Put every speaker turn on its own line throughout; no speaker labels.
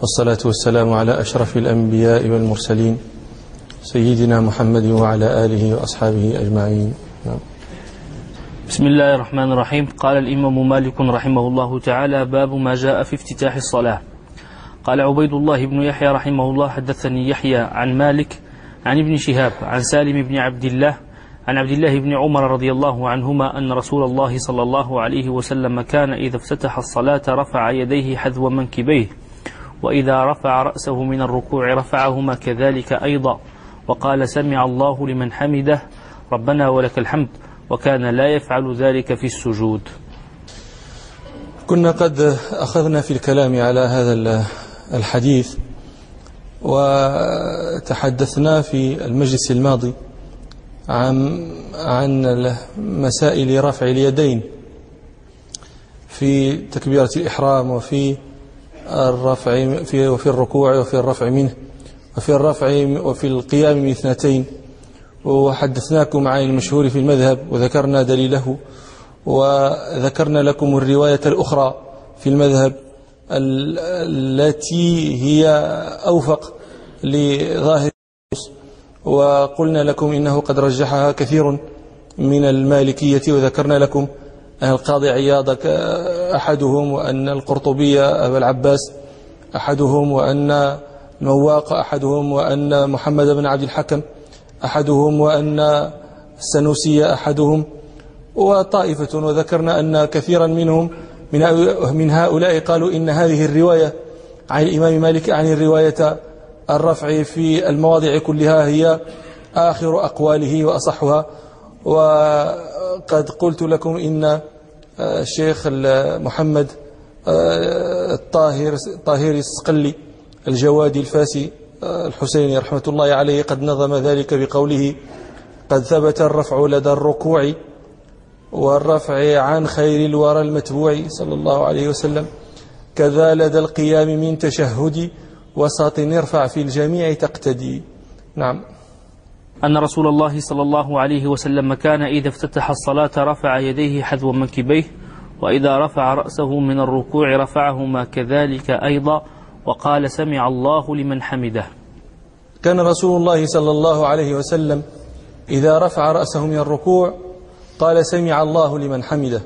والصلاة والسلام على أشرف الأنبياء والمرسلين سيدنا محمد وعلى آله وأصحابه أجمعين
نعم. بسم الله الرحمن الرحيم قال الإمام مالك رحمه الله تعالى باب ما جاء في افتتاح الصلاة قال عبيد الله بن يحيى رحمه الله حدثني يحيى عن مالك عن ابن شهاب عن سالم بن عبد الله عن عبد الله بن عمر رضي الله عنهما أن رسول الله صلى الله عليه وسلم كان إذا افتتح الصلاة رفع يديه حذو منكبيه وإذا رفع رأسه من الركوع رفعهما كذلك أيضا وقال سمع الله لمن حمده ربنا ولك الحمد وكان لا يفعل ذلك في السجود
كنا قد أخذنا في الكلام على هذا الحديث وتحدثنا في المجلس الماضي عن عن مسائل رفع اليدين في تكبيرة الإحرام وفي الرفع في وفي الركوع وفي الرفع منه وفي الرفع وفي القيام من اثنتين وحدثناكم عن المشهور في المذهب وذكرنا دليله وذكرنا لكم الرواية الأخرى في المذهب التي هي أوفق لظاهر وقلنا لكم إنه قد رجحها كثير من المالكية وذكرنا لكم القاضي عياض أحدهم وأن القرطبية أبا العباس أحدهم وأن المواق أحدهم وأن محمد بن عبد الحكم أحدهم وأن السنوسية أحدهم وطائفة وذكرنا أن كثيرا منهم من هؤلاء قالوا إن هذه الرواية عن الإمام مالك عن الرواية الرفع في المواضع كلها هي آخر أقواله وأصحها وقد قلت لكم إن الشيخ محمد آه، الطاهر طاهر السقلي الجوادي الفاسي آه، الحسيني رحمة الله عليه قد نظم ذلك بقوله قد ثبت الرفع لدى الركوع والرفع عن خير الورى المتبوع صلى الله عليه وسلم كذا لدى القيام من تشهد وساط ارفع في الجميع تقتدي
نعم أن رسول الله صلى الله عليه وسلم كان إذا افتتح الصلاة رفع يديه حذو منكبيه وإذا رفع رأسه من الركوع رفعهما كذلك أيضا وقال سمع الله لمن حمده
كان رسول الله صلى الله عليه وسلم إذا رفع رأسه من الركوع قال سمع الله لمن حمده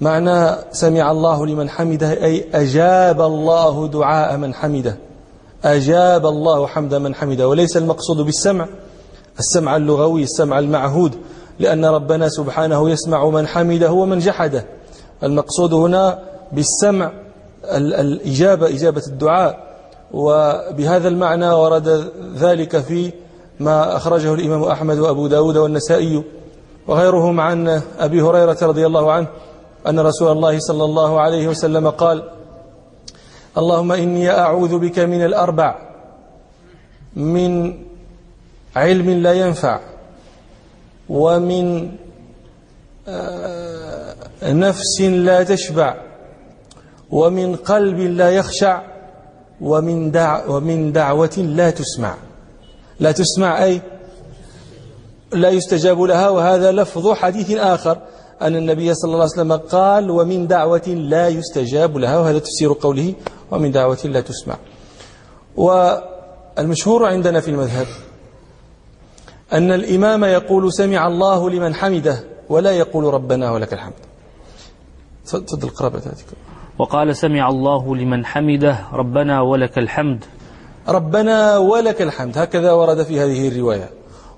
معنى سمع الله لمن حمده أي أجاب الله دعاء من حمده أجاب الله حمد من حمده وليس المقصود بالسمع السمع اللغوي السمع المعهود لأن ربنا سبحانه يسمع من حمده ومن جحده المقصود هنا بالسمع الإجابة إجابة الدعاء وبهذا المعنى ورد ذلك في ما أخرجه الإمام أحمد وأبو داود والنسائي وغيرهم عن أبي هريرة رضي الله عنه أن رسول الله صلى الله عليه وسلم قال اللهم إني أعوذ بك من الأربع من علم لا ينفع ومن آه، نفس لا تشبع ومن قلب لا يخشع ومن, دع ومن دعوة لا تسمع لا تسمع أي لا يستجاب لها وهذا لفظ حديث آخر أن النبي صلى الله عليه وسلم قال ومن دعوة لا يستجاب لها وهذا تفسير قوله ومن دعوة لا تسمع والمشهور عندنا في المذهب أن الإمام يقول سمع الله لمن حمده ولا يقول ربنا ولك الحمد
تفضل قرابة هذه وقال سمع الله لمن حمده ربنا ولك الحمد
ربنا ولك الحمد هكذا ورد في هذه الرواية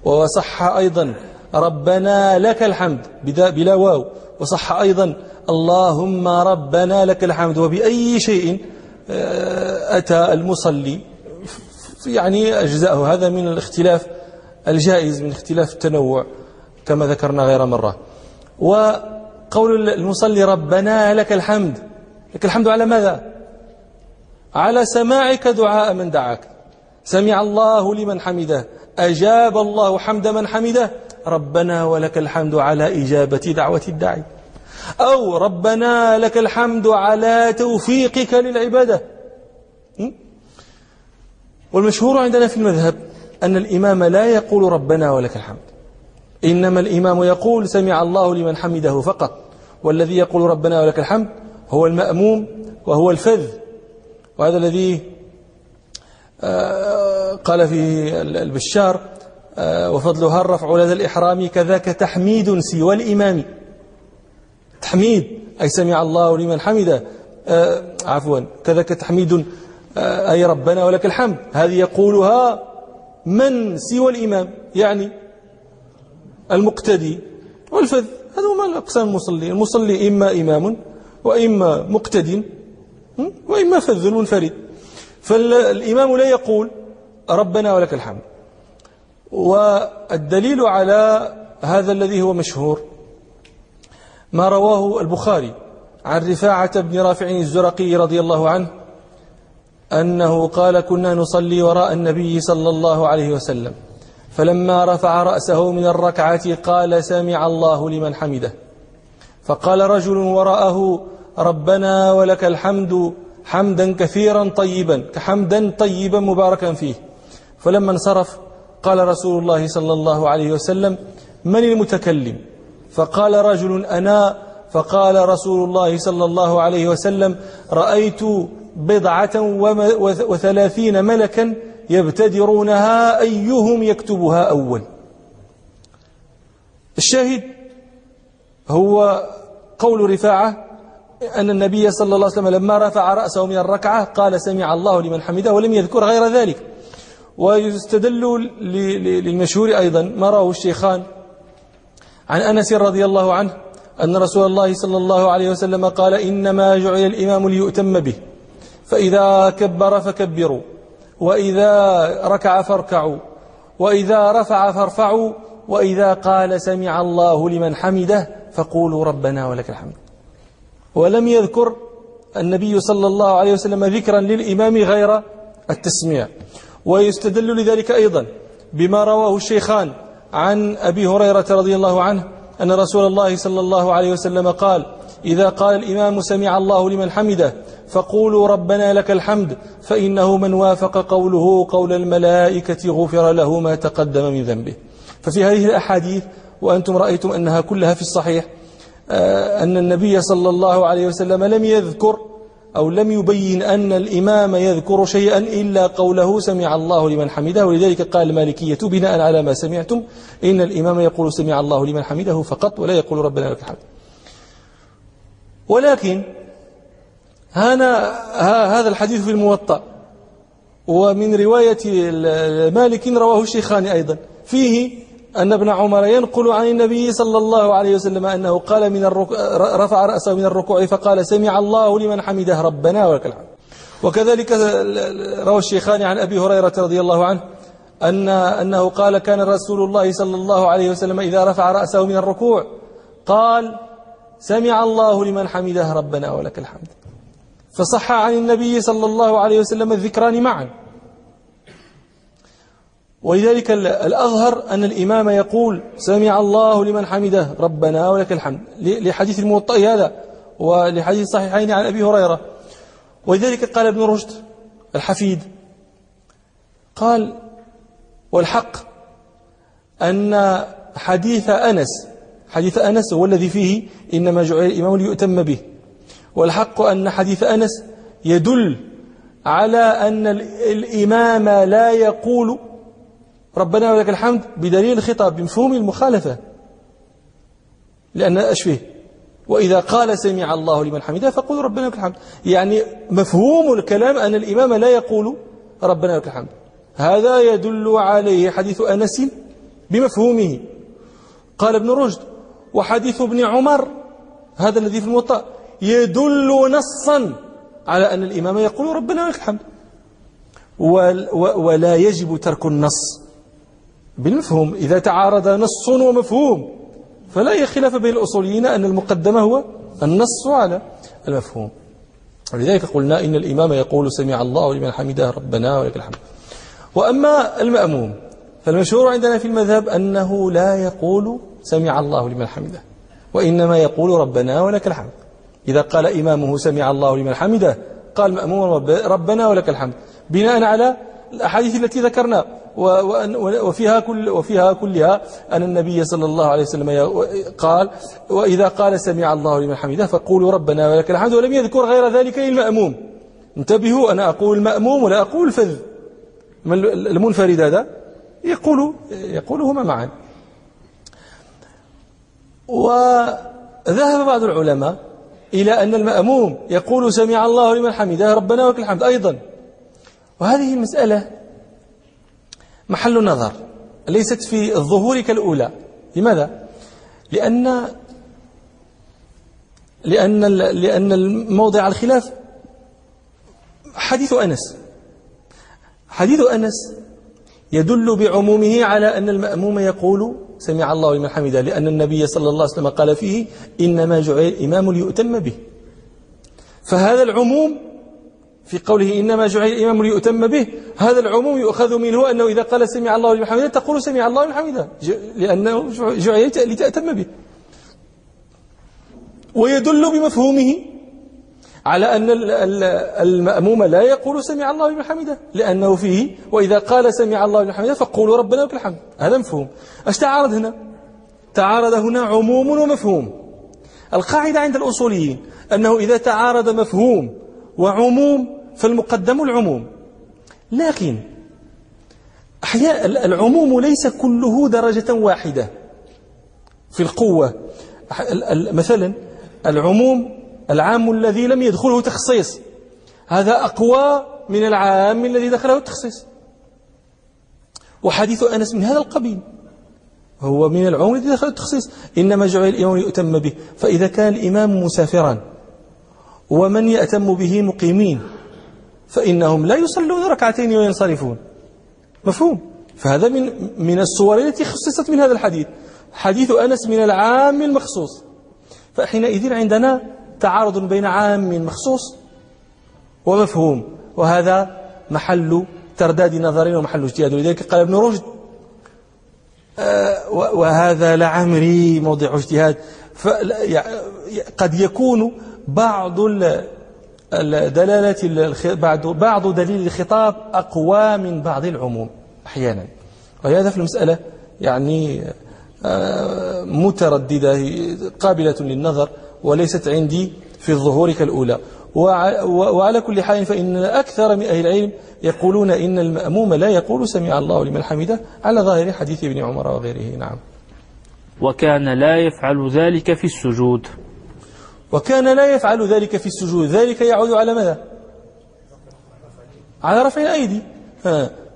وصح أيضا ربنا لك الحمد بلا واو وصح أيضا اللهم ربنا لك الحمد وبأي شيء آه، أتى المصلي يعني أجزاءه هذا من الاختلاف الجائز من اختلاف التنوع كما ذكرنا غير مرة وقول المصلي ربنا لك الحمد لك الحمد على ماذا على سماعك دعاء من دعاك سمع الله لمن حمده أجاب الله حمد من حمده ربنا ولك الحمد على إجابة دعوة الداعي أو ربنا لك الحمد على توفيقك للعبادة والمشهور عندنا في المذهب أن الإمام لا يقول ربنا ولك الحمد إنما الإمام يقول سمع الله لمن حمده فقط والذي يقول ربنا ولك الحمد هو المأموم وهو الفذ وهذا الذي آه، قال فيه البشار آه، وفضلها الرفع لدى الإحرام كذاك تحميد سوى الإمام تحميد أي سمع الله لمن حمده آه، عفوا كذاك تحميد أي ربنا ولك الحمد هذه يقولها من سوى الإمام يعني المقتدي والفذ هذا ما الأقسام المصلي المصلي إما إمام وإما مقتد وإما فذ منفرد فالإمام لا يقول ربنا ولك الحمد والدليل على هذا الذي هو مشهور ما رواه البخاري عن رفاعة بن رافع الزرقي رضي الله عنه أنه قال كنا نصلي وراء النبي صلى الله عليه وسلم فلما رفع رأسه من الركعة قال سمع الله لمن حمده فقال رجل وراءه ربنا ولك الحمد حمدا كثيرا طيبا كحمدا طيبا مباركا فيه فلما انصرف قال رسول الله صلى الله عليه وسلم من المتكلم فقال رجل أنا فقال رسول الله صلى الله عليه وسلم رأيت بضعة وثلاثين ملكا يبتدرونها أيهم يكتبها أول الشاهد هو قول رفاعة أن النبي صلى الله عليه وسلم لما رفع رأسه من الركعة قال سمع الله لمن حمده ولم يذكر غير ذلك ويستدل للمشهور أيضا ما رأه الشيخان عن أنس رضي الله عنه أن رسول الله صلى الله عليه وسلم قال إنما جعل الإمام ليؤتم به فإذا كبر فكبروا وإذا ركع فاركعوا وإذا رفع فارفعوا وإذا قال سمع الله لمن حمده فقولوا ربنا ولك الحمد ولم يذكر النبي صلى الله عليه وسلم ذكرا للإمام غير التسميع ويستدل لذلك أيضا بما رواه الشيخان عن أبي هريرة رضي الله عنه أن رسول الله صلى الله عليه وسلم قال إذا قال الإمام سمع الله لمن حمده فقولوا ربنا لك الحمد فإنه من وافق قوله قول الملائكة غفر له ما تقدم من ذنبه ففي هذه الأحاديث وأنتم رأيتم أنها كلها في الصحيح آه، أن النبي صلى الله عليه وسلم لم يذكر أو لم يبين أن الإمام يذكر شيئا إلا قوله سمع الله لمن حمده ولذلك قال المالكية بناء على ما سمعتم إن الإمام يقول سمع الله لمن حمده فقط ولا يقول ربنا لك الحمد ولكن هنا هذا الحديث في الموطأ ومن رواية مالك رواه الشيخان أيضا فيه أن ابن عمر ينقل عن النبي صلى الله عليه وسلم أنه قال من الركوع رفع رأسه من الركوع فقال سمع الله لمن حمده ربنا ولك الحمد وكذلك روى الشيخان عن أبي هريرة رضي الله عنه أن أنه قال كان رسول الله صلى الله عليه وسلم إذا رفع رأسه من الركوع قال سمع الله لمن حمده ربنا ولك الحمد فصح عن النبي صلى الله عليه وسلم الذكران معا ولذلك الأظهر أن الإمام يقول سمع الله لمن حمده ربنا ولك الحمد لحديث الموطأ هذا ولحديث الصحيحين عن أبي هريرة ولذلك قال ابن رشد الحفيد قال والحق أن حديث أنس حديث أنس هو الذي فيه إنما جعل الإمام ليؤتم به والحق أن حديث أنس يدل على أن الإمام لا يقول ربنا ولك الحمد بدليل الخطاب بمفهوم المخالفة لأن أشفه وإذا قال سمع الله لمن حمده فقول ربنا ولك الحمد يعني مفهوم الكلام أن الإمام لا يقول ربنا ولك الحمد هذا يدل عليه حديث أنس بمفهومه قال ابن رشد وحديث ابن عمر هذا الذي في الموطأ يدل نصا على أن الإمام يقول ربنا ولك الحمد ولا يجب ترك النص بالمفهوم إذا تعارض نص ومفهوم فلا خلاف بين الأصوليين أن المقدمة هو النص على المفهوم ولذلك قلنا إن الإمام يقول سمع الله لمن حمده ربنا ولك الحمد وأما المأموم فالمشهور عندنا في المذهب أنه لا يقول سمع الله لمن حمده وإنما يقول ربنا ولك الحمد إذا قال إمامه سمع الله لمن حمده قال مأموما ربنا ولك الحمد بناء على الأحاديث التي ذكرنا وفيها كل وفيها كلها أن النبي صلى الله عليه وسلم قال وإذا قال سمع الله لمن حمده فقولوا ربنا ولك الحمد ولم يذكر غير ذلك للمأموم انتبهوا أنا أقول مأموم ولا أقول فذ المنفرد هذا يقول يقولهما معا وذهب بعض العلماء إلى أن المأموم يقول سمع الله لمن حمده ربنا ولك الحمد أيضا وهذه المسألة محل نظر ليست في الظهور كالأولى لماذا؟ لأن لأن لأن موضع الخلاف حديث أنس حديث أنس يدل بعمومه على أن المأموم يقول سمع الله لمن حمده لأن النبي صلى الله عليه وسلم قال فيه إنما جعل الإمام ليؤتم به فهذا العموم في قوله إنما جعل الإمام ليؤتم به هذا العموم يؤخذ منه أنه إذا قال سمع الله لمن حمده تقول سمع الله لمن حمده لأنه جعل لتأتم به ويدل بمفهومه على أن المأموم لا يقول سمع الله لمن حمده لأنه فيه وإذا قال سمع الله لمن حمده فقولوا ربنا لك الحمد هذا مفهوم اش تعارض هنا تعارض هنا عموم ومفهوم القاعدة عند الأصوليين أنه إذا تعارض مفهوم وعموم فالمقدم العموم لكن أحياء العموم ليس كله درجة واحدة في القوة مثلا العموم العام الذي لم يدخله تخصيص هذا أقوى من العام الذي دخله التخصيص وحديث أنس من هذا القبيل هو من العمر الذي دخل التخصيص إنما جعل الإمام ليؤتم به فإذا كان الإمام مسافرا ومن يأتم به مقيمين فإنهم لا يصلون ركعتين وينصرفون مفهوم فهذا من من الصور التي خصصت من هذا الحديث حديث أنس من العام المخصوص فحينئذ عندنا تعارض بين عام مخصوص ومفهوم وهذا محل ترداد نظر ومحل اجتهاد ولذلك قال ابن رشد آه، وهذا لعمري موضع اجتهاد قد يكون بعض دلالة بعض دليل الخطاب أقوى من بعض العموم أحيانا وهذا في المسألة يعني آه، مترددة قابلة للنظر وليست عندي في الظهور كالأولى وعلى كل حال فإن أكثر من أهل العلم يقولون إن المأموم لا يقول سمع الله لمن حمده على ظاهر حديث ابن عمر وغيره
نعم وكان لا يفعل ذلك في السجود
وكان لا يفعل ذلك في السجود ذلك يعود على ماذا على رفع الأيدي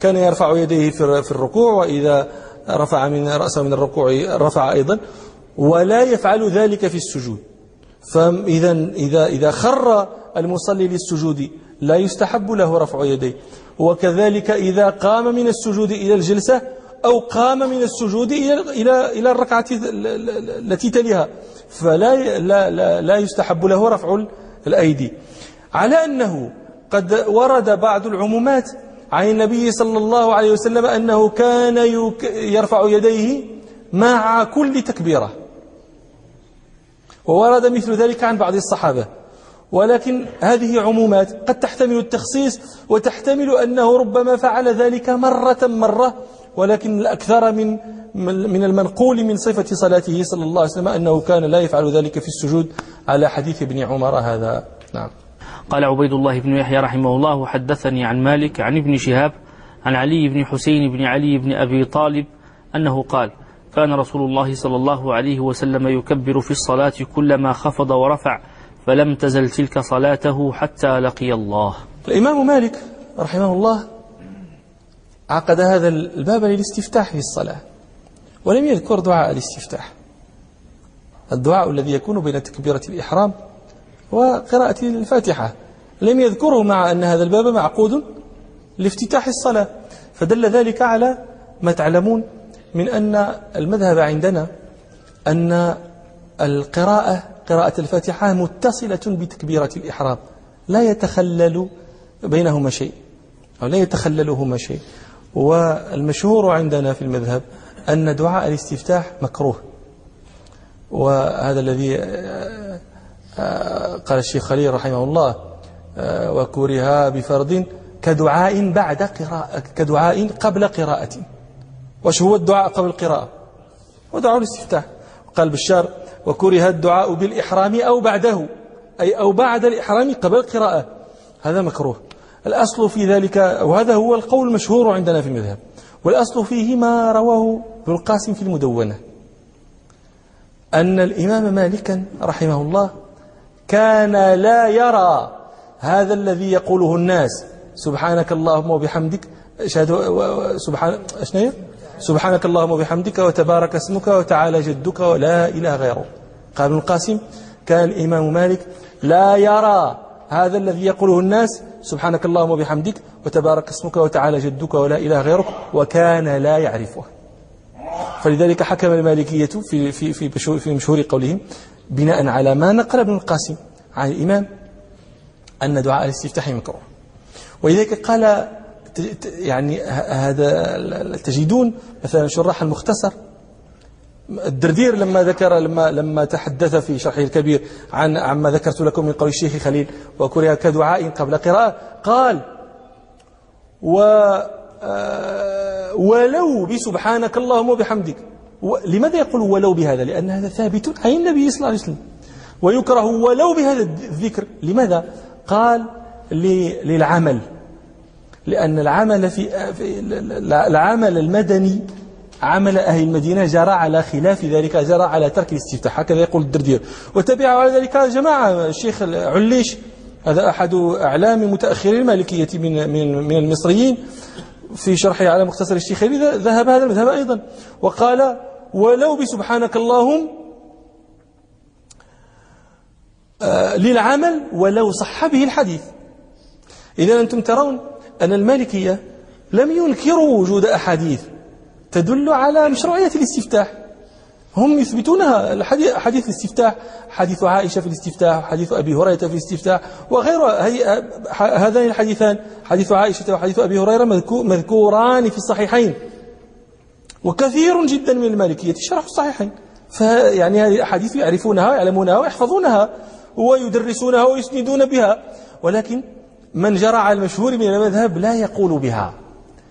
كان يرفع يديه في الركوع وإذا رفع من رأسه من الركوع رفع أيضا ولا يفعل ذلك في السجود فإذا إذا إذا خر المصلي للسجود لا يستحب له رفع يديه وكذلك إذا قام من السجود إلى الجلسة أو قام من السجود إلى إلى إلى الركعة التي تليها فلا لا لا, لا يستحب له رفع الأيدي على أنه قد ورد بعض العمومات عن النبي صلى الله عليه وسلم أنه كان يرفع يديه مع كل تكبيره وورد مثل ذلك عن بعض الصحابة ولكن هذه عمومات قد تحتمل التخصيص وتحتمل أنه ربما فعل ذلك مرة مرة ولكن الأكثر من من المنقول من صفة صلاته صلى الله عليه وسلم أنه كان لا يفعل ذلك في السجود على حديث ابن عمر هذا
نعم قال عبيد الله بن يحيى رحمه الله حدثني عن مالك عن ابن شهاب عن علي بن حسين بن علي بن أبي طالب أنه قال كان رسول الله صلى الله عليه وسلم يكبر في الصلاة كلما خفض ورفع فلم تزل تلك صلاته حتى لقي الله
الإمام مالك رحمه الله عقد هذا الباب للاستفتاح في الصلاة ولم يذكر دعاء الاستفتاح الدعاء الذي يكون بين تكبيرة الإحرام وقراءة الفاتحة لم يذكره مع أن هذا الباب معقود لافتتاح الصلاة فدل ذلك على ما تعلمون من أن المذهب عندنا أن القراءة قراءة الفاتحة متصلة بتكبيرة الإحرام لا يتخلل بينهما شيء أو لا يتخللهما شيء والمشهور عندنا في المذهب أن دعاء الاستفتاح مكروه وهذا الذي آه، آه، قال الشيخ خليل رحمه الله آه، وكره بفرض كدعاء بعد قراءة كدعاء قبل قراءة واش هو الدعاء قبل القراءة ودعاء الاستفتاح قال بشار وكره الدعاء بالإحرام أو بعده أي أو بعد الإحرام قبل القراءة هذا مكروه الأصل في ذلك وهذا هو القول المشهور عندنا في المذهب والأصل فيه ما رواه ابن القاسم في المدونة أن الإمام مالكا رحمه الله كان لا يرى هذا الذي يقوله الناس سبحانك اللهم وبحمدك أشهد سبحان شنو سبحانك اللهم وبحمدك وتبارك اسمك وتعالى جدك ولا إله غيره قال ابن القاسم كان الإمام مالك لا يرى هذا الذي يقوله الناس سبحانك اللهم وبحمدك وتبارك اسمك وتعالى جدك ولا إله غيرك وكان لا يعرفه فلذلك حكم المالكية في, في, في, في مشهور قولهم بناء على ما نقل ابن القاسم عن الإمام أن دعاء الاستفتاح مكروه ولذلك قال يعني هذا تجدون مثلا شراح المختصر الدردير لما ذكر لما لما تحدث في شرحه الكبير عن عما ذكرت لكم من قول الشيخ خليل وكره كدعاء قبل قراءة قال و آه، ولو بسبحانك اللهم وبحمدك لماذا يقول ولو بهذا لأن هذا ثابت عن النبي صلى الله عليه وسلم ويكره ولو بهذا الذكر لماذا قال للعمل لأن العمل في العمل المدني عمل أهل المدينة جرى على خلاف ذلك جرى على ترك الاستفتاح هكذا يقول الدردير وتبع على ذلك جماعة الشيخ عليش هذا أحد أعلام متأخري المالكية من, من, من المصريين في شرحه على مختصر الشيخين ذهب هذا المذهب أيضا وقال ولو بسبحانك اللهم آه، للعمل ولو صح به الحديث إذا أنتم ترون أن المالكية لم ينكروا وجود أحاديث تدل على مشروعية الاستفتاح هم يثبتونها حديث الاستفتاح حديث عائشة في الاستفتاح حديث أبي هريرة في الاستفتاح وغيرها هذان الحديثان حديث عائشة وحديث أبي هريرة مذكوران في الصحيحين وكثير جدا من المالكية شرحوا الصحيحين فيعني هذه الأحاديث يعرفونها ويعلمونها ويحفظونها ويدرسونها ويسندون بها ولكن من جرى على المشهور من المذهب لا يقول بها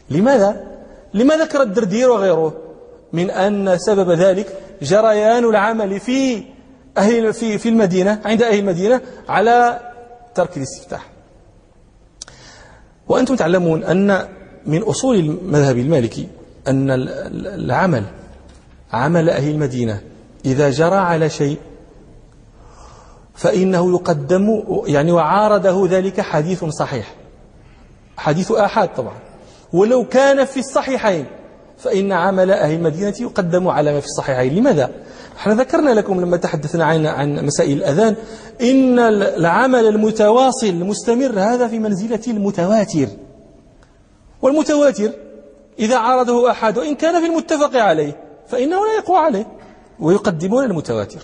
لماذا؟ لما ذكر الدردير وغيره من أن سبب ذلك جريان العمل في أهل في في المدينة عند أهل المدينة على ترك الاستفتاح وأنتم تعلمون أن من أصول المذهب المالكي أن العمل عمل أهل المدينة إذا جرى على شيء فإنه يقدم يعني وعارضه ذلك حديث صحيح حديث آحاد طبعا ولو كان في الصحيحين فإن عمل أهل المدينة يقدم على ما في الصحيحين لماذا؟ احنا ذكرنا لكم لما تحدثنا عن عن مسائل الأذان إن العمل المتواصل المستمر هذا في منزلة المتواتر والمتواتر إذا عارضه أحد وإن كان في المتفق عليه فإنه لا يقوى عليه ويقدمون المتواتر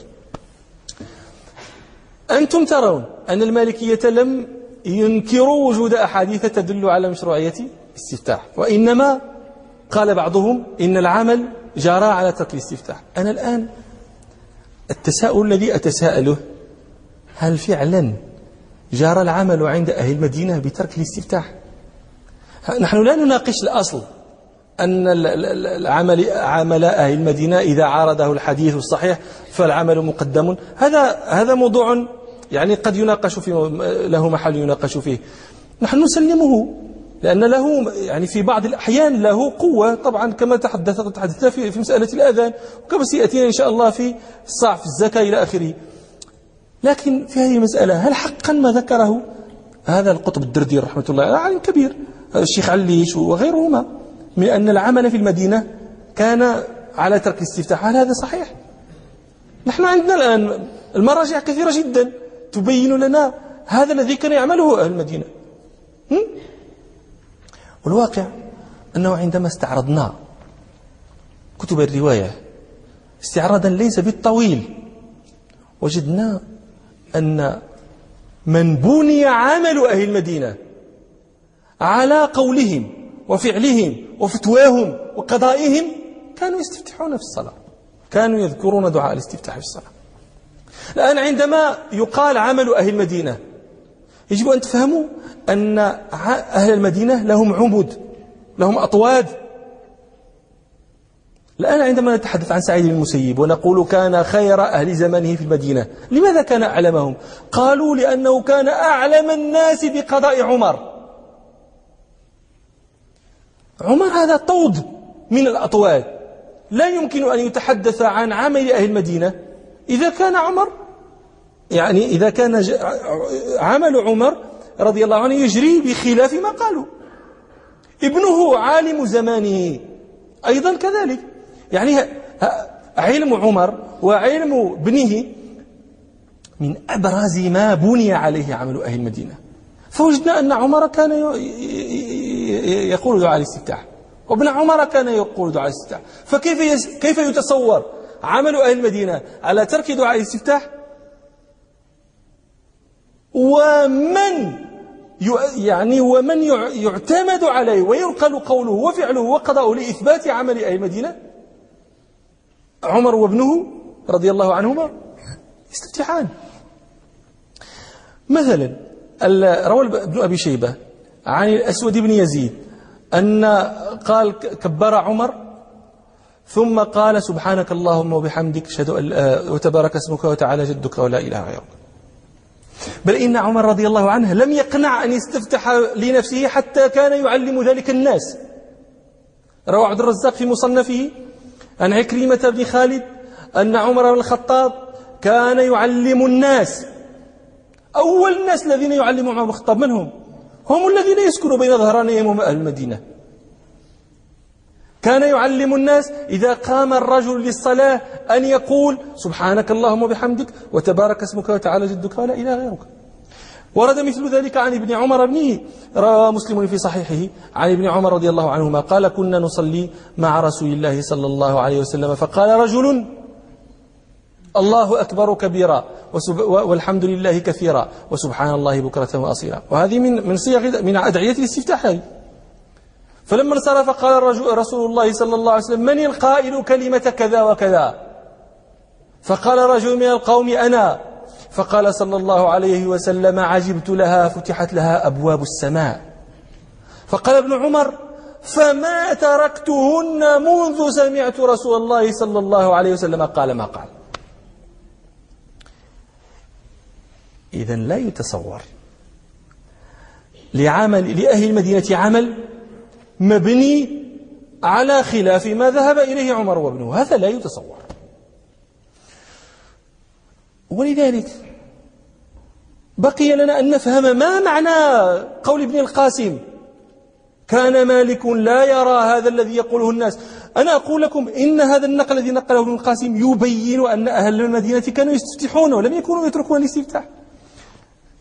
أنتم ترون أن المالكية لم ينكروا وجود أحاديث تدل على مشروعية الاستفتاح وإنما قال بعضهم إن العمل جرى على ترك الاستفتاح أنا الآن التساؤل الذي أتساءله هل فعلا جرى العمل عند أهل المدينة بترك الاستفتاح نحن لا نناقش الأصل أن العمل عمل أهل المدينة إذا عارضه الحديث الصحيح فالعمل مقدم هذا هذا موضوع يعني قد يناقش فيه له محل يناقش فيه نحن نسلمه لأن له يعني في بعض الأحيان له قوة طبعا كما تحدث تحدثنا في, في مسألة الأذان وكما سيأتينا إن شاء الله في الصاع في الزكاة إلى آخره لكن في هذه المسألة هل حقا ما ذكره هذا القطب الدردير رحمة الله عليه عالم كبير الشيخ عليش وغيرهما من أن العمل في المدينة كان على ترك الاستفتاح هل هذا صحيح؟ نحن عندنا الآن المراجع كثيرة جدا تبين لنا هذا الذي كان يعمله أهل المدينة والواقع أنه عندما استعرضنا كتب الرواية استعراضا ليس بالطويل وجدنا أن من بني عمل أهل المدينة على قولهم وفعلهم وفتواهم وقضائهم كانوا يستفتحون في الصلاة كانوا يذكرون دعاء الاستفتاح في الصلاة الآن عندما يقال عمل أهل المدينة يجب أن تفهموا أن أهل المدينة لهم عمود لهم أطواد الآن عندما نتحدث عن سعيد بن المسيب ونقول كان خير أهل زمانه في المدينة لماذا كان أعلمهم؟ قالوا لأنه كان أعلم الناس بقضاء عمر عمر هذا طود من الأطوال لا يمكن أن يتحدث عن عمل أهل المدينة إذا كان عمر يعني إذا كان عمل عمر رضي الله عنه يجري بخلاف ما قالوا ابنه عالم زمانه أيضا كذلك يعني علم عمر وعلم ابنه من أبرز ما بني عليه عمل أهل المدينة فوجدنا أن عمر كان يقول دعاء الاستفتاح وابن عمر كان يقول دعاء الاستفتاح فكيف يس... كيف يتصور عمل أهل المدينة على ترك دعاء الاستفتاح ومن يعني ومن يعتمد عليه وينقل قوله وفعله وقضاؤه لإثبات عمل أهل المدينة عمر وابنه رضي الله عنهما يستفتحان مثلا روى ابن أبي شيبة عن الأسود بن يزيد أن قال كبر عمر ثم قال سبحانك اللهم وبحمدك شهد وتبارك اسمك وتعالى جدك ولا إله غيرك بل إن عمر رضي الله عنه لم يقنع أن يستفتح لنفسه حتى كان يعلم ذلك الناس روى عبد الرزاق في مصنفه عن عكريمة بن خالد أن عمر بن الخطاب كان يعلم الناس أول الناس الذين يعلم عمر بن الخطاب من هم؟ هم الذين يسكنوا بين ظهرانيهم أهل المدينة كان يعلم الناس إذا قام الرجل للصلاة أن يقول سبحانك اللهم وبحمدك وتبارك اسمك وتعالى جدك ولا إله غيرك ورد مثل ذلك عن ابن عمر ابنه روى مسلم في صحيحه عن ابن عمر رضي الله عنهما قال كنا نصلي مع رسول الله صلى الله عليه وسلم فقال رجل الله أكبر كبيرا والحمد لله كثيرا وسبحان الله بكرة وأصيلا وهذه من من صيغ من أدعية الاستفتاح هذه فلما انصرف قال رسول الله صلى الله عليه وسلم من القائل كلمة كذا وكذا فقال رجل من القوم أنا فقال صلى الله عليه وسلم عجبت لها فتحت لها أبواب السماء فقال ابن عمر فما تركتهن منذ سمعت رسول الله صلى الله عليه وسلم قال ما قال إذا لا يتصور لعمل لأهل المدينة عمل مبني على خلاف ما ذهب إليه عمر وابنه هذا لا يتصور ولذلك بقي لنا أن نفهم ما معنى قول ابن القاسم كان مالك لا يرى هذا الذي يقوله الناس أنا أقول لكم إن هذا النقل الذي نقله ابن القاسم يبين أن أهل المدينة كانوا يستفتحون ولم يكونوا يتركون الاستفتاح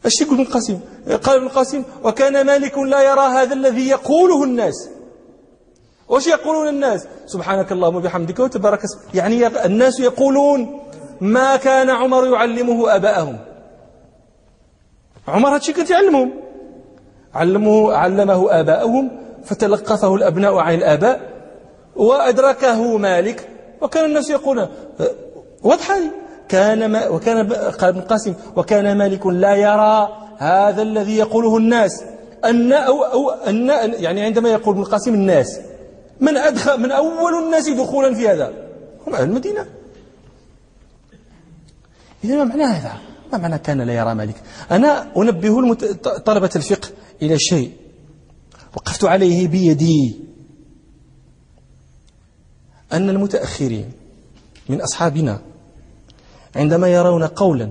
اش يقول ابن القاسم قال ابن القاسم وكان مالك لا يرى هذا الذي يقوله الناس واش يقولون الناس سبحانك اللهم وبحمدك وتبارك يعني الناس يقولون ما كان عمر يعلمه أباءهم عمر هادشي كان يعلمهم علمه علمه آباءهم فتلقفه الأبناء عن الآباء وأدركه مالك وكان الناس يقولون أه، واضحة كان ما وكان قال ابن القاسم وكان مالك لا يرى هذا الذي يقوله الناس أن أو أو أن يعني عندما يقول ابن القاسم الناس من أدخل من أول الناس دخولا في هذا هم أهل المدينة إذا ما معنى هذا؟ ما معنى كان لا يرى مالك؟ أنا أنبه المت... طلبة الفقه إلى شيء وقفت عليه بيدي أن المتأخرين من أصحابنا عندما يرون قولا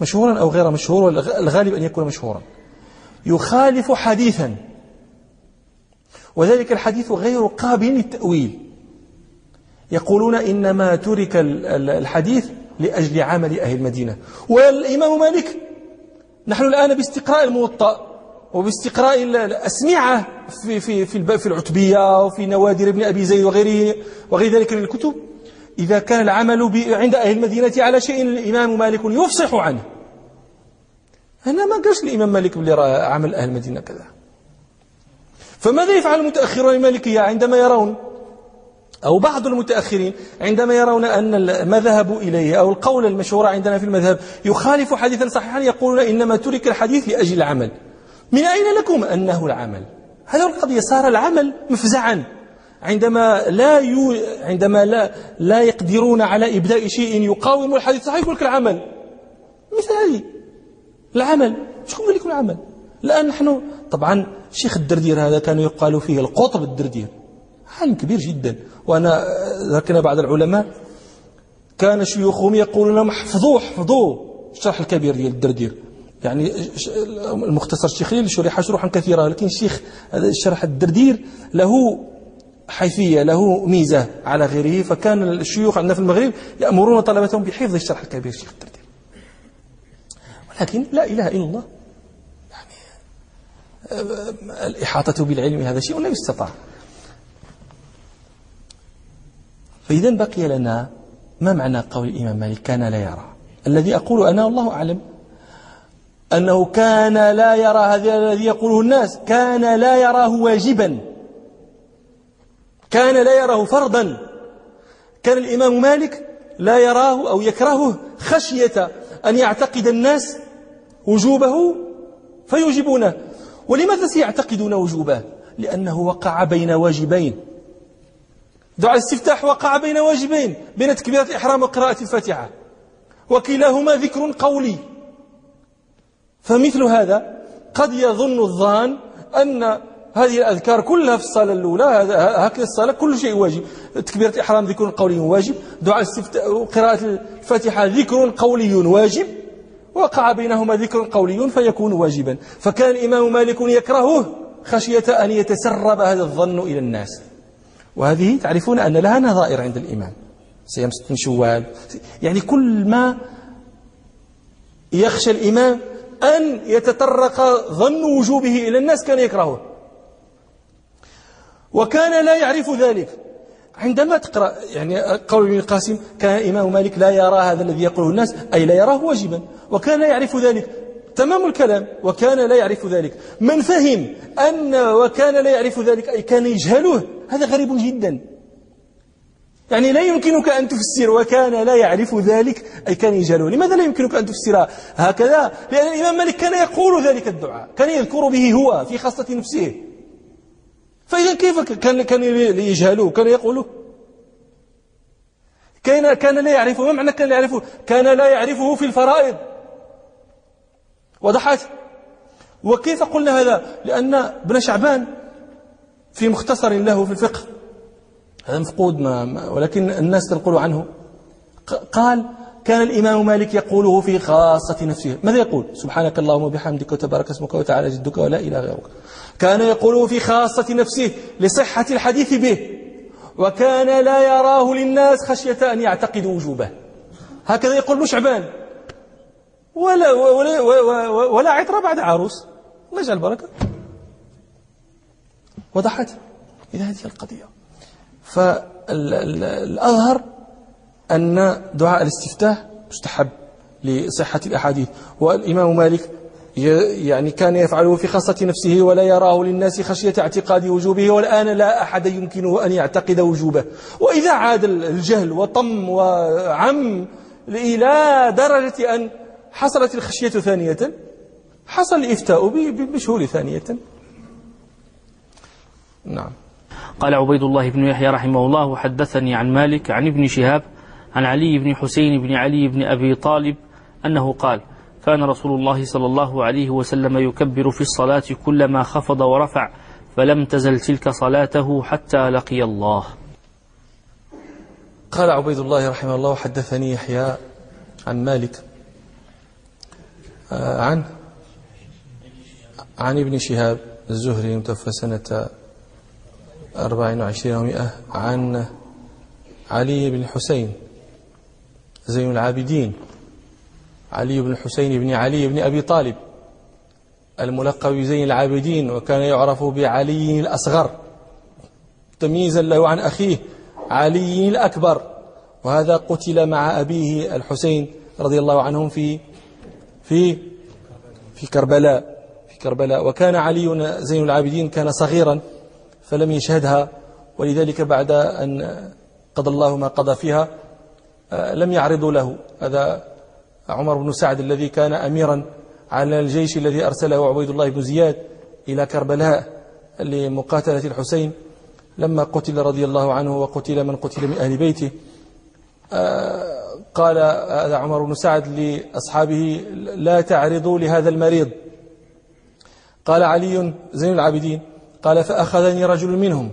مشهورا أو غير مشهور والغالب أن يكون مشهورا يخالف حديثا وذلك الحديث غير قابل للتأويل يقولون إنما ترك الحديث لأجل عمل أهل المدينة والإمام مالك نحن الآن باستقراء الموطأ وباستقراء الأسمعة في, في, في, في العتبية وفي نوادر ابن أبي زيد وغيره وغير ذلك من الكتب إذا كان العمل عند أهل المدينة على شيء الإمام مالك يفصح عنه أنا ما قالش الإمام مالك بلي رأى عمل أهل المدينة كذا فماذا يفعل المتأخرون المالكية عندما يرون أو بعض المتأخرين عندما يرون أن ما ذهبوا إليه أو القول المشهور عندنا في المذهب يخالف حديثا صحيحا يقولون إنما ترك الحديث لأجل العمل من أين لكم أنه العمل هذا القضية صار العمل مفزعا عندما لا يو... عندما لا لا يقدرون على إبداء شيء يقاوم الحديث الصحيح يقول لك العمل مثل هذه العمل شكون قال لكم العمل الآن نحن طبعا شيخ الدردير هذا كان يقال فيه القطب الدردير عالم كبير جدا وأنا ذكرنا بعض العلماء كان شيوخهم يقولون لهم احفظوه احفظوه الشرح الكبير ديال الدردير يعني المختصر الشيخ شرح شروحا كثيرة لكن الشيخ الشرح الدردير له حيثية له ميزة على غيره فكان الشيوخ عندنا في المغرب يأمرون طلبتهم بحفظ الشرح الكبير شيخ الترتيب ولكن لا إله إلا الله يعني آه، الإحاطة بالعلم هذا شيء لا يستطاع فإذا بقي لنا ما معنى قول الإمام مالك كان لا يرى الذي أقول أنا والله أعلم أنه كان لا يرى هذا الذي يقوله الناس كان لا يراه واجبا كان لا يراه فرضا كان الإمام مالك لا يراه أو يكرهه خشية أن يعتقد الناس وجوبه فيوجبونه ولماذا سيعتقدون وجوبه لأنه وقع بين واجبين دعاء الاستفتاح وقع بين واجبين بين تكبيرة الإحرام وقراءة الفاتحة وكلاهما ذكر قولي فمثل هذا قد يظن الظان أن هذه الأذكار كلها في الصلاة الأولى هكذا الصلاة كل شيء واجب تكبيرة الإحرام ذكر قولي واجب دعاء الاستفتاء قراءة الفاتحة ذكر قولي واجب وقع بينهما ذكر قولي فيكون واجبا فكان الإمام مالك يكرهه خشية أن يتسرب هذا الظن إلى الناس وهذه تعرفون أن لها نظائر عند الإمام صيام ست شوال يعني كل ما يخشى الإمام أن يتطرق ظن وجوبه إلى الناس كان يكرهه وكان لا يعرف ذلك عندما تقرأ يعني قول ابن القاسم كان الإمام مالك لا يرى هذا الذي يقوله الناس أي لا يراه واجبا وكان لا يعرف ذلك تمام الكلام وكان لا يعرف ذلك من فهم أن وكان لا يعرف ذلك أي كان يجهله هذا غريب جدا يعني لا يمكنك أن تفسر وكان لا يعرف ذلك أي كان يجهله لماذا لا يمكنك أن تفسرها هكذا لأن الإمام مالك كان يقول ذلك الدعاء كان يذكر به هو في خاصة نفسه فإذا كيف كان كان يجهلوه كان يقولوه كان كان لا يعرفه ما معنى كان لا يعرفه كان لا يعرفه في الفرائض وضحت وكيف قلنا هذا لأن ابن شعبان في مختصر له في الفقه هذا مفقود ما ولكن الناس تنقل عنه قال كان الإمام مالك يقوله في خاصة نفسه ماذا يقول سبحانك اللهم وبحمدك وتبارك اسمك وتعالى جدك ولا إله غيرك كان يقوله في خاصة نفسه لصحة الحديث به وكان لا يراه للناس خشية أن يعتقد وجوبه هكذا يقول شعبان ولا ولا ولا, ولا عطر بعد عروس الله يجعل البركة وضحت إلى هذه القضية فالأظهر أن دعاء الاستفتاح مستحب لصحة الأحاديث والإمام مالك يعني كان يفعله في خاصة نفسه ولا يراه للناس خشية اعتقاد وجوبه والآن لا أحد يمكنه أن يعتقد وجوبه وإذا عاد الجهل وطم وعم إلى درجة أن حصلت الخشية ثانية حصل الإفتاء بشهور ثانية
نعم قال عبيد الله بن يحيى رحمه الله حدثني عن مالك عن ابن شهاب عن علي بن حسين بن علي بن أبي طالب أنه قال كان رسول الله صلى الله عليه وسلم يكبر في الصلاة كلما خفض ورفع فلم تزل تلك صلاته حتى لقي الله
قال عبيد الله رحمه الله حدثني يحيى عن مالك آه، عن عن ابن شهاب الزهري متوفى سنة 24 و100 عن علي بن حسين زين العابدين علي بن حسين بن علي بن أبي طالب الملقب بزين العابدين وكان يعرف بعلي الأصغر تمييزا له عن أخيه علي الأكبر وهذا قتل مع أبيه الحسين رضي الله عنهم في في في كربلاء في كربلاء وكان علي زين العابدين كان صغيرا فلم يشهدها ولذلك بعد أن قضى الله ما قضى فيها آه، لم يعرضوا له هذا عمر بن سعد الذي كان أميرا على الجيش الذي أرسله عبيد الله بن زياد إلى كربلاء لمقاتلة الحسين لما قتل رضي الله عنه وقتل من قتل من أهل بيته آه، قال هذا عمر بن سعد لأصحابه لا تعرضوا لهذا المريض قال علي زين العابدين قال فأخذني رجل منهم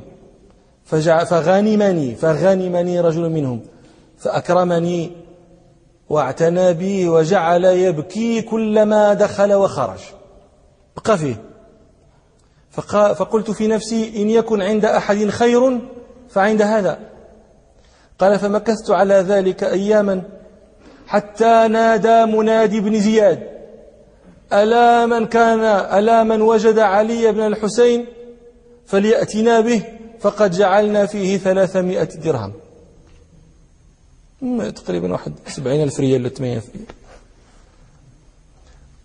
فغانمني فغانمني رجل منهم فأكرمني واعتنى بي وجعل يبكي كلما دخل وخرج بقى فيه فقلت في نفسي إن يكن عند أحد خير فعند هذا قال فمكثت على ذلك أياما حتى نادى منادي بن زياد ألا من كان ألا من وجد علي بن الحسين فليأتنا به فقد جعلنا فيه ثلاثمائة درهم تقريبا واحد سبعين ألف ريال ولا ألف ريال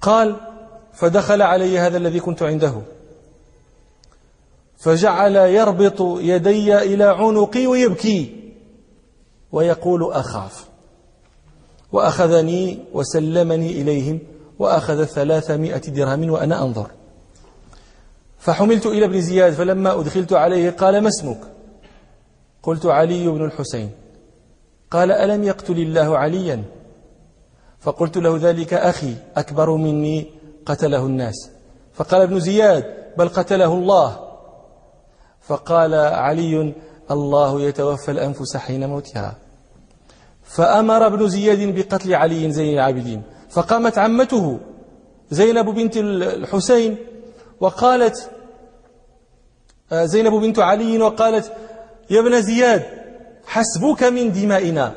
قال فدخل علي هذا الذي كنت عنده فجعل يربط يدي إلى عنقي ويبكي ويقول أخاف وأخذني وسلمني إليهم وأخذ ثلاثمائة درهم وأنا أنظر فحملت إلى ابن زياد فلما أدخلت عليه قال ما اسمك قلت علي بن الحسين قال ألم يقتل الله عليا فقلت له ذلك أخي أكبر مني قتله الناس فقال ابن زياد بل قتله الله فقال علي الله يتوفى الأنفس حين موتها فأمر ابن زياد بقتل علي زين العابدين فقامت عمته زينب بنت الحسين وقالت آه، زينب بنت علي وقالت يا ابن زياد حسبك من دمائنا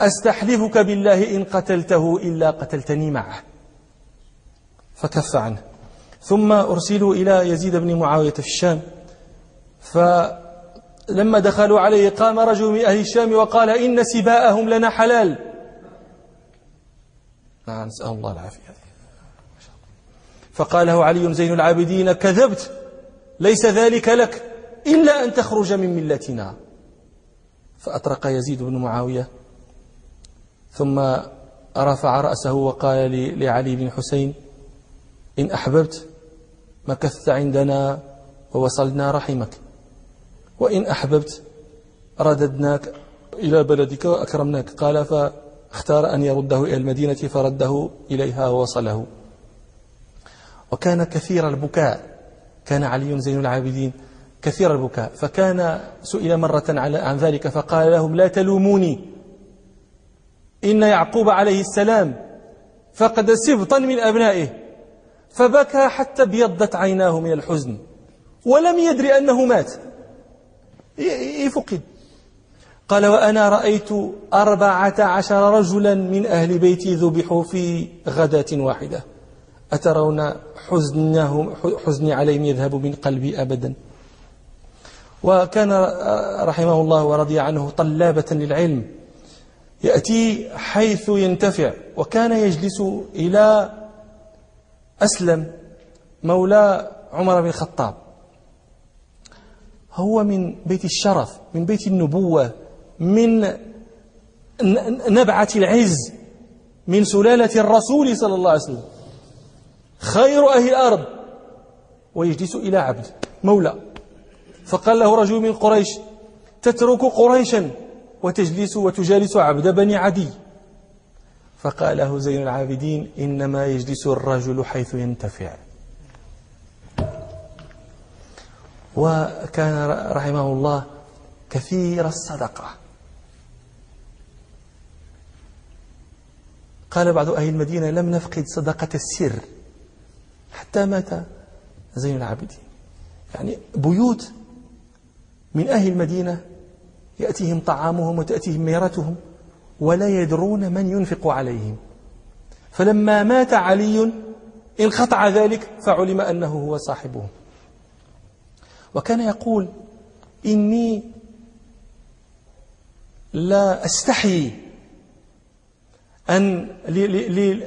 أستحلفك بالله إن قتلته إلا قتلتني معه فكف عنه ثم أرسلوا إلى يزيد بن معاوية في الشام فلما دخلوا عليه قام رجل من أهل الشام وقال إن سباءهم لنا حلال نعم، نسأل الله العافية فقاله علي زين العابدين كذبت ليس ذلك لك إلا أن تخرج من ملتنا فأطرق يزيد بن معاوية ثم رفع رأسه وقال لعلي بن حسين إن أحببت مكثت عندنا ووصلنا رحمك وإن أحببت رددناك إلى بلدك وأكرمناك قال فاختار أن يرده إلى المدينة فرده إليها ووصله وكان كثير البكاء كان علي زين العابدين كثير البكاء فكان سئل مرة عن ذلك فقال لهم لا تلوموني إن يعقوب عليه السلام فقد سبطا من أبنائه فبكى حتى ابيضت عيناه من الحزن ولم يدري أنه مات فقد قال وأنا رأيت أربعة عشر رجلا من أهل بيتي ذبحوا في غداة واحدة أترون حزنهم حزني عليهم يذهب من قلبي أبدا وكان رحمه الله ورضي عنه طلابة للعلم يأتي حيث ينتفع وكان يجلس إلى أسلم مولى عمر بن الخطاب هو من بيت الشرف من بيت النبوة من نبعة العز من سلالة الرسول صلى الله عليه وسلم خير أهل الأرض ويجلس إلى عبد مولى فقال له رجل من قريش تترك قريشا وتجلس وتجالس عبد بني عدي فقال له زين العابدين إنما يجلس الرجل حيث ينتفع وكان رحمه الله كثير الصدقة قال بعض أهل المدينة لم نفقد صدقة السر حتى مات زين العابدين يعني بيوت من أهل المدينة يأتيهم طعامهم وتأتيهم ميرتهم ولا يدرون من ينفق عليهم فلما مات علي انقطع ذلك فعلم أنه هو صاحبهم وكان يقول إني لا أستحي أن,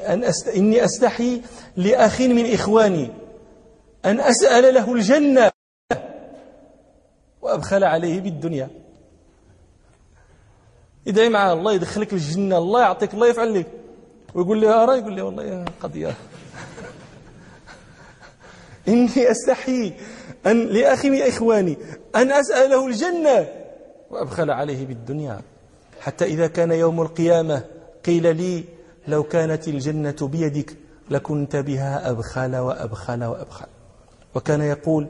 أن أست... إني أستحي لأخ من إخواني أن أسأل له الجنة وأبخل عليه بالدنيا يدعي معاه الله يدخلك الجنة الله يعطيك الله يفعل لك ويقول لي أرى يقول لي والله قضية إني أستحي أن لأخي من إخواني أن أسأله الجنة وأبخل عليه بالدنيا حتى إذا كان يوم القيامة قيل لي لو كانت الجنة بيدك لكنت بها أبخل وأبخل وأبخل وكان يقول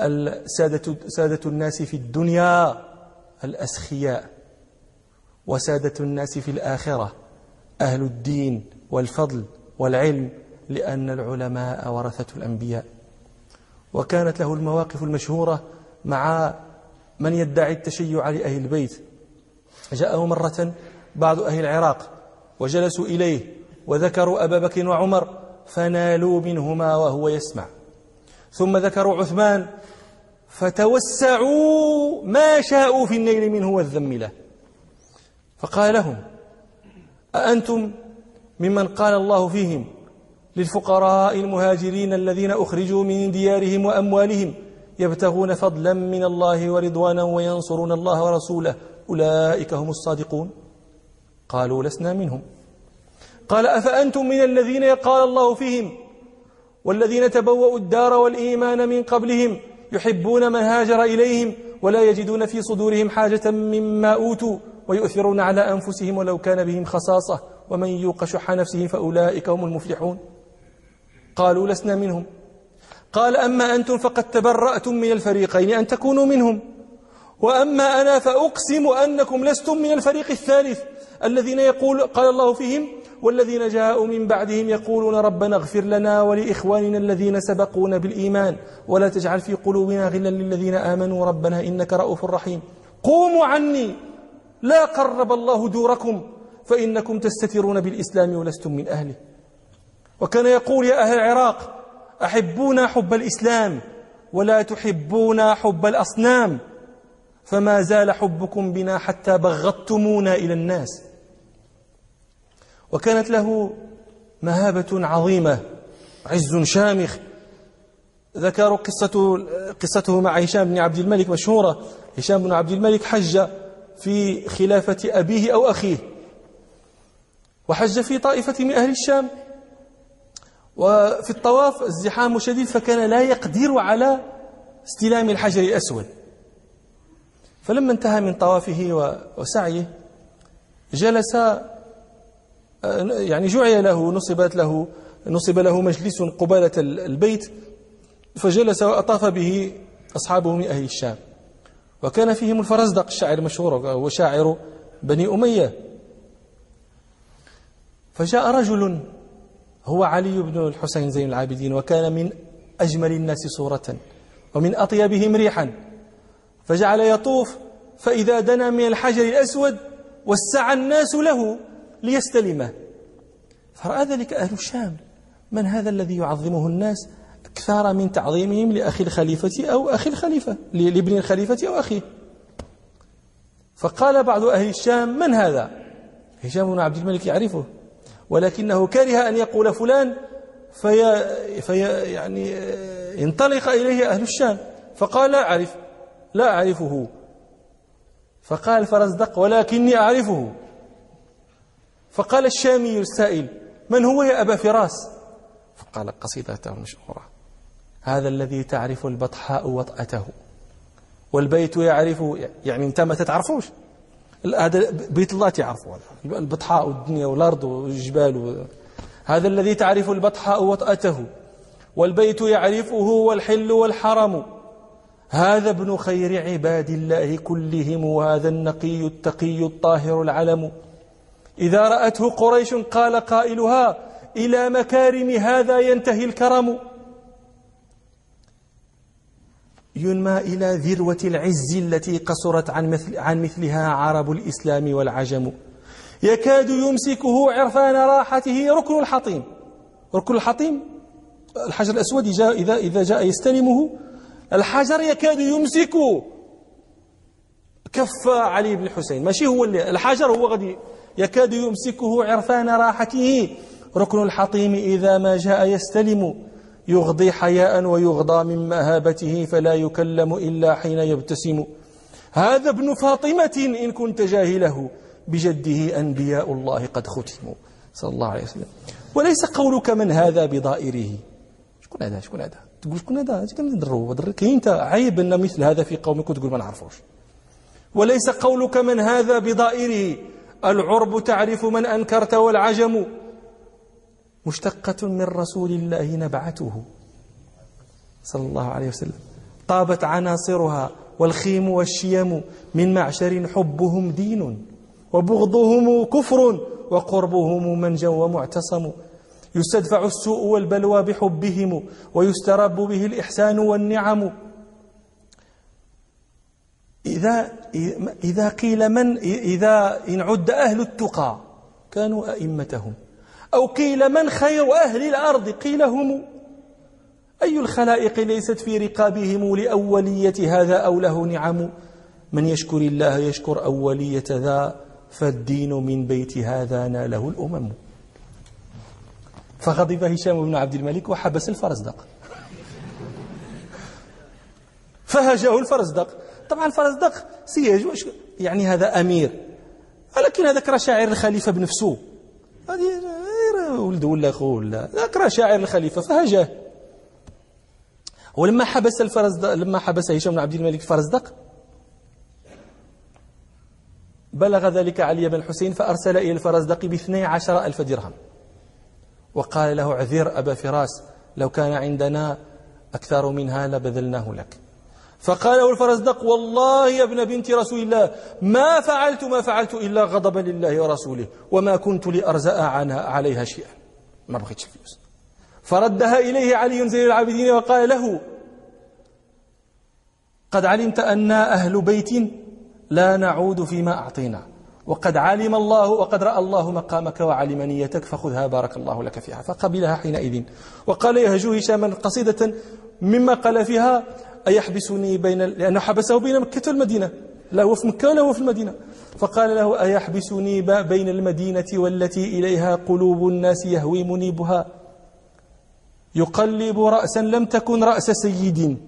السادة سادة الناس في الدنيا الأسخياء وسادة الناس في الآخرة أهل الدين والفضل والعلم لأن العلماء ورثة الأنبياء وكانت له المواقف المشهورة مع من يدعي التشيع لأهل البيت جاءه مرة بعض أهل العراق وجلسوا إليه وذكروا أبا بكر وعمر فنالوا منهما وهو يسمع ثم ذكروا عثمان فتوسعوا ما شاءوا في النيل منه والذم له فقال لهم أأنتم ممن قال الله فيهم للفقراء المهاجرين الذين أخرجوا من ديارهم وأموالهم يبتغون فضلا من الله ورضوانا وينصرون الله ورسوله أولئك هم الصادقون قالوا لسنا منهم قال أفأنتم من الذين قال الله فيهم والذين تبوأوا الدار والإيمان من قبلهم يحبون من هاجر إليهم ولا يجدون في صدورهم حاجة مما أوتوا ويؤثرون على أنفسهم ولو كان بهم خصاصة ومن يوق شح نفسه فأولئك هم المفلحون قالوا لسنا منهم قال أما أنتم فقد تبرأتم من الفريقين أن تكونوا منهم وأما أنا فأقسم أنكم لستم من الفريق الثالث الذين يقول قال الله فيهم والذين جاءوا من بعدهم يقولون ربنا اغفر لنا ولإخواننا الذين سبقونا بالإيمان ولا تجعل في قلوبنا غلا للذين آمنوا ربنا إنك رؤوف رحيم قوموا عني لا قرب الله دوركم فإنكم تستترون بالإسلام ولستم من أهله وكان يقول يا أهل العراق أحبونا حب الإسلام ولا تحبونا حب الأصنام فما زال حبكم بنا حتى بغضتمونا إلى الناس وكانت له مهابة عظيمة عز شامخ ذكروا قصته, قصته مع هشام بن عبد الملك مشهورة هشام بن عبد الملك حج في خلافة أبيه أو أخيه وحج في طائفة من أهل الشام وفي الطواف الزحام شديد فكان لا يقدر على استلام الحجر الأسود فلما انتهى من طوافه وسعيه جلس آه، يعني جعي له نصبت له نصب له مجلس قبالة البيت فجلس وأطاف به أصحابه من أهل الشام وكان فيهم الفرزدق الشاعر المشهور هو شاعر بني أمية فجاء رجل هو علي بن الحسين زين العابدين وكان من أجمل الناس صورة ومن أطيبهم ريحا فجعل يطوف فإذا دنا من الحجر الأسود وسع الناس له ليستلمه فرأى ذلك أهل الشام من هذا الذي يعظمه الناس أكثر من تعظيمهم لأخي الخليفة أو أخي الخليفة لابن الخليفة أو أخيه فقال بعض أهل الشام من هذا هشام بن عبد الملك يعرفه ولكنه كره أن يقول فلان في, في يعني ينطلق آه، إليه أهل الشام فقال لا أعرف لا أعرفه فقال فرزدق ولكني أعرفه فقال الشامي السائل من هو يا أبا فراس فقال قصيدته المشهورة هذا الذي تعرف البطحاء وطأته والبيت يعرفه يعني أنت ما تتعرفوش هذا بيت الله تعرفه البطحاء والدنيا والأرض والجبال هذا الذي تعرف البطحاء وطأته والبيت يعرفه والحل والحرم هذا ابن خير عباد الله كلهم وهذا النقي التقي الطاهر العلم إذا رأته قريش قال قائلها إلى مكارم هذا ينتهي الكرم ينمى إلى ذروة العز التي قصرت عن, مثل عن مثلها عرب الإسلام والعجم يكاد يمسكه عرفان راحته ركن الحطيم ركن الحطيم الحجر الأسود جاء إذا, إذا جاء يستلمه الحجر يكاد يمسك كف علي بن الحسين ماشي هو اللي الحجر هو غادي يكاد يمسكه عرفان راحته ركن الحطيم إذا ما جاء يستلم يغضي حياء ويغضى من مهابته فلا يكلم إلا حين يبتسم هذا ابن فاطمة إن كنت جاهله بجده أنبياء الله قد ختموا صلى الله عليه وسلم وليس قولك من هذا بضائره شكون هذا شكون هذا تقول شكون هذا كندرو كاين عيب ان مثل هذا في قومك وتقول ما نعرفوش وليس قولك من هذا بضائره العرب تعرف من انكرت والعجم مشتقه من رسول الله نبعته صلى الله عليه وسلم طابت عناصرها والخيم والشيم من معشر حبهم دين وبغضهم كفر وقربهم منجا ومعتصم يستدفع السوء والبلوى بحبهم ويسترب به الإحسان والنعم إذا إذا قيل من إذا إن عد أهل التقى كانوا أئمتهم أو قيل من خير أهل الأرض قيل هم أي الخلائق ليست في رقابهم لأولية هذا أو له نعم من يشكر الله يشكر أولية ذا فالدين من بيت هذا ناله الأمم فغضب هشام بن عبد الملك وحبس الفرزدق فهجاه الفرزدق طبعا الفرزدق سيج يعني هذا أمير ولكن هذاك راه شاعر الخليفة بنفسه هذه ولده ولا أخوه ولا ذاك راه شاعر الخليفة فهجاه ولما حبس الفرزدق لما حبس هشام بن عبد الملك الفرزدق بلغ ذلك علي بن الحسين فأرسل إلى الفرزدق باثني عشر ألف درهم وقال له عذير أبا فراس لو كان عندنا أكثر منها لبذلناه لك فقال له الفرزدق والله يا ابن بنت رسول الله ما فعلت ما فعلت إلا غضبا لله ورسوله وما كنت لأرزأ عنها عليها شيئا ما بغيتش فلوس فردها إليه علي زين العابدين وقال له قد علمت أن أهل بيت لا نعود فيما أعطينا وقد علم الله وقد رأى الله مقامك وعلم نيتك فخذها بارك الله لك فيها فقبلها حينئذ وقال يهجو هشاما قصيدة مما قال فيها أيحبسني بين لأنه حبسه بين مكة والمدينة لا هو في مكة ولا هو في المدينة فقال له أيحبسني بين المدينة والتي إليها قلوب الناس يهوي منيبها يقلب رأسا لم تكن رأس سيد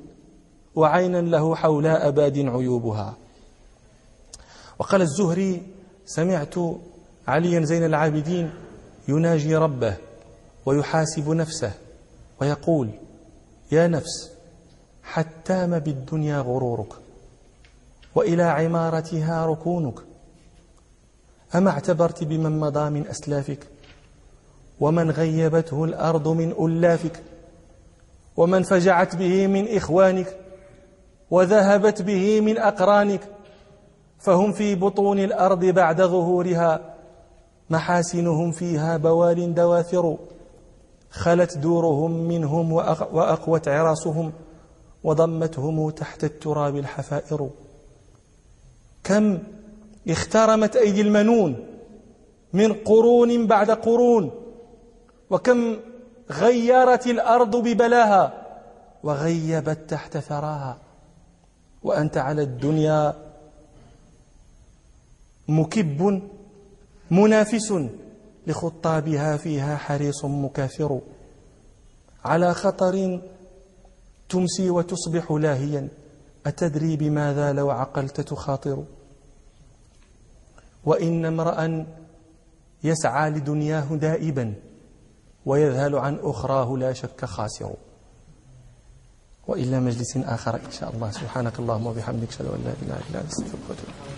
وعينا له حول أباد عيوبها وقال الزهري سمعت عليا زين العابدين يناجي ربه ويحاسب نفسه ويقول يا نفس حتام بالدنيا غرورك والى عمارتها ركونك اما اعتبرت بمن مضى من اسلافك ومن غيبته الارض من الافك ومن فجعت به من اخوانك وذهبت به من اقرانك فهم في بطون الارض بعد ظهورها محاسنهم فيها بوال دواثر خلت دورهم منهم واقوت عراسهم وضمتهم تحت التراب الحفائر كم اخترمت ايدي المنون من قرون بعد قرون وكم غيرت الارض ببلاها وغيبت تحت ثراها وانت على الدنيا مكب منافس لخطابها فيها حريص مكافر على خطر تمسي وتصبح لاهيا أتدري بماذا لو عقلت تخاطر وإن امرأ يسعى لدنياه دائبا ويذهل عن أخراه لا شك خاسر وإلى مجلس آخر إن شاء الله سبحانك اللهم وبحمدك أشهد أن لا إله إلا أنت أستغفرك